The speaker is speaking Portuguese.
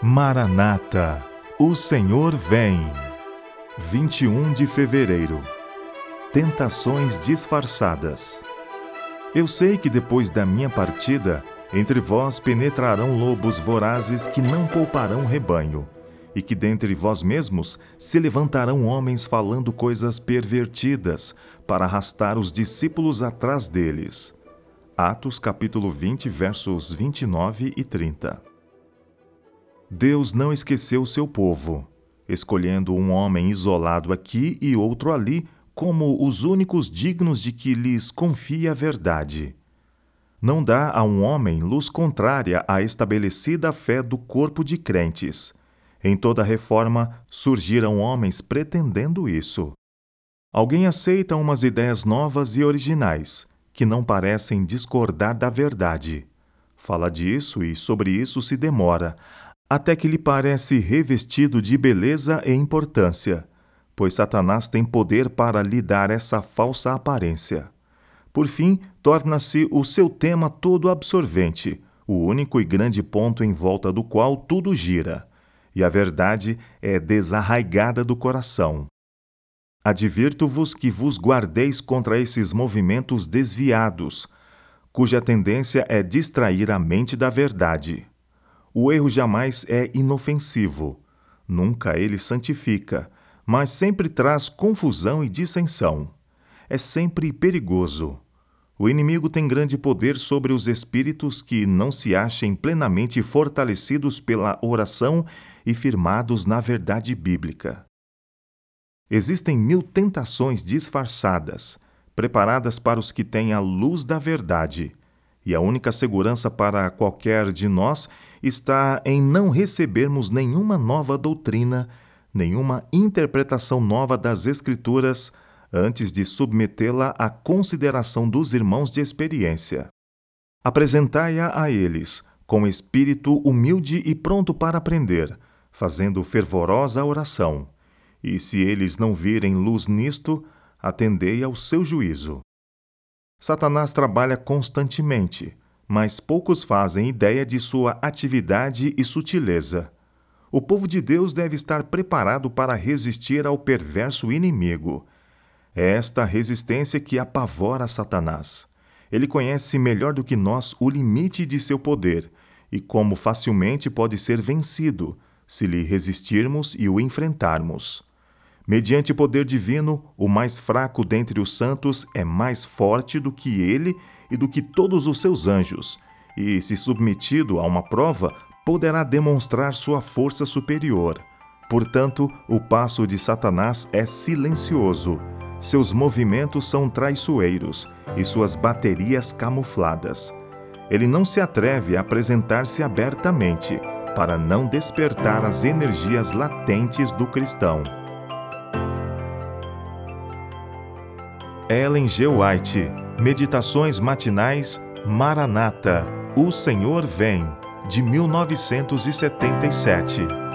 Maranata, o Senhor vem. 21 de fevereiro. Tentações disfarçadas. Eu sei que depois da minha partida, entre vós penetrarão lobos vorazes que não pouparão rebanho, e que dentre vós mesmos se levantarão homens falando coisas pervertidas, para arrastar os discípulos atrás deles. Atos capítulo 20, versos 29 e 30. Deus não esqueceu seu povo, escolhendo um homem isolado aqui e outro ali como os únicos dignos de que lhes confie a verdade. Não dá a um homem luz contrária à estabelecida fé do corpo de crentes. Em toda reforma surgiram homens pretendendo isso. Alguém aceita umas ideias novas e originais, que não parecem discordar da verdade. Fala disso e sobre isso se demora, até que lhe parece revestido de beleza e importância, pois Satanás tem poder para lhe dar essa falsa aparência. Por fim, torna-se o seu tema todo absorvente, o único e grande ponto em volta do qual tudo gira, e a verdade é desarraigada do coração. Advirto-vos que vos guardeis contra esses movimentos desviados, cuja tendência é distrair a mente da verdade. O erro jamais é inofensivo, nunca ele santifica, mas sempre traz confusão e dissensão. É sempre perigoso. O inimigo tem grande poder sobre os espíritos que não se achem plenamente fortalecidos pela oração e firmados na verdade bíblica. Existem mil tentações disfarçadas, preparadas para os que têm a luz da verdade, e a única segurança para qualquer de nós está em não recebermos nenhuma nova doutrina, nenhuma interpretação nova das Escrituras antes de submetê-la à consideração dos irmãos de experiência. Apresentai-a a eles, com espírito humilde e pronto para aprender, fazendo fervorosa oração. E se eles não virem luz nisto, atendei ao seu juízo. Satanás trabalha constantemente mas poucos fazem ideia de sua atividade e sutileza. O povo de Deus deve estar preparado para resistir ao perverso inimigo. É esta resistência que apavora Satanás. Ele conhece melhor do que nós o limite de seu poder e como facilmente pode ser vencido se lhe resistirmos e o enfrentarmos. Mediante poder divino, o mais fraco dentre os santos é mais forte do que ele e do que todos os seus anjos, e, se submetido a uma prova, poderá demonstrar sua força superior. Portanto, o passo de Satanás é silencioso, seus movimentos são traiçoeiros e suas baterias camufladas. Ele não se atreve a apresentar-se abertamente, para não despertar as energias latentes do cristão. Ellen G. White, Meditações Matinais Maranata, O Senhor Vem, de 1977.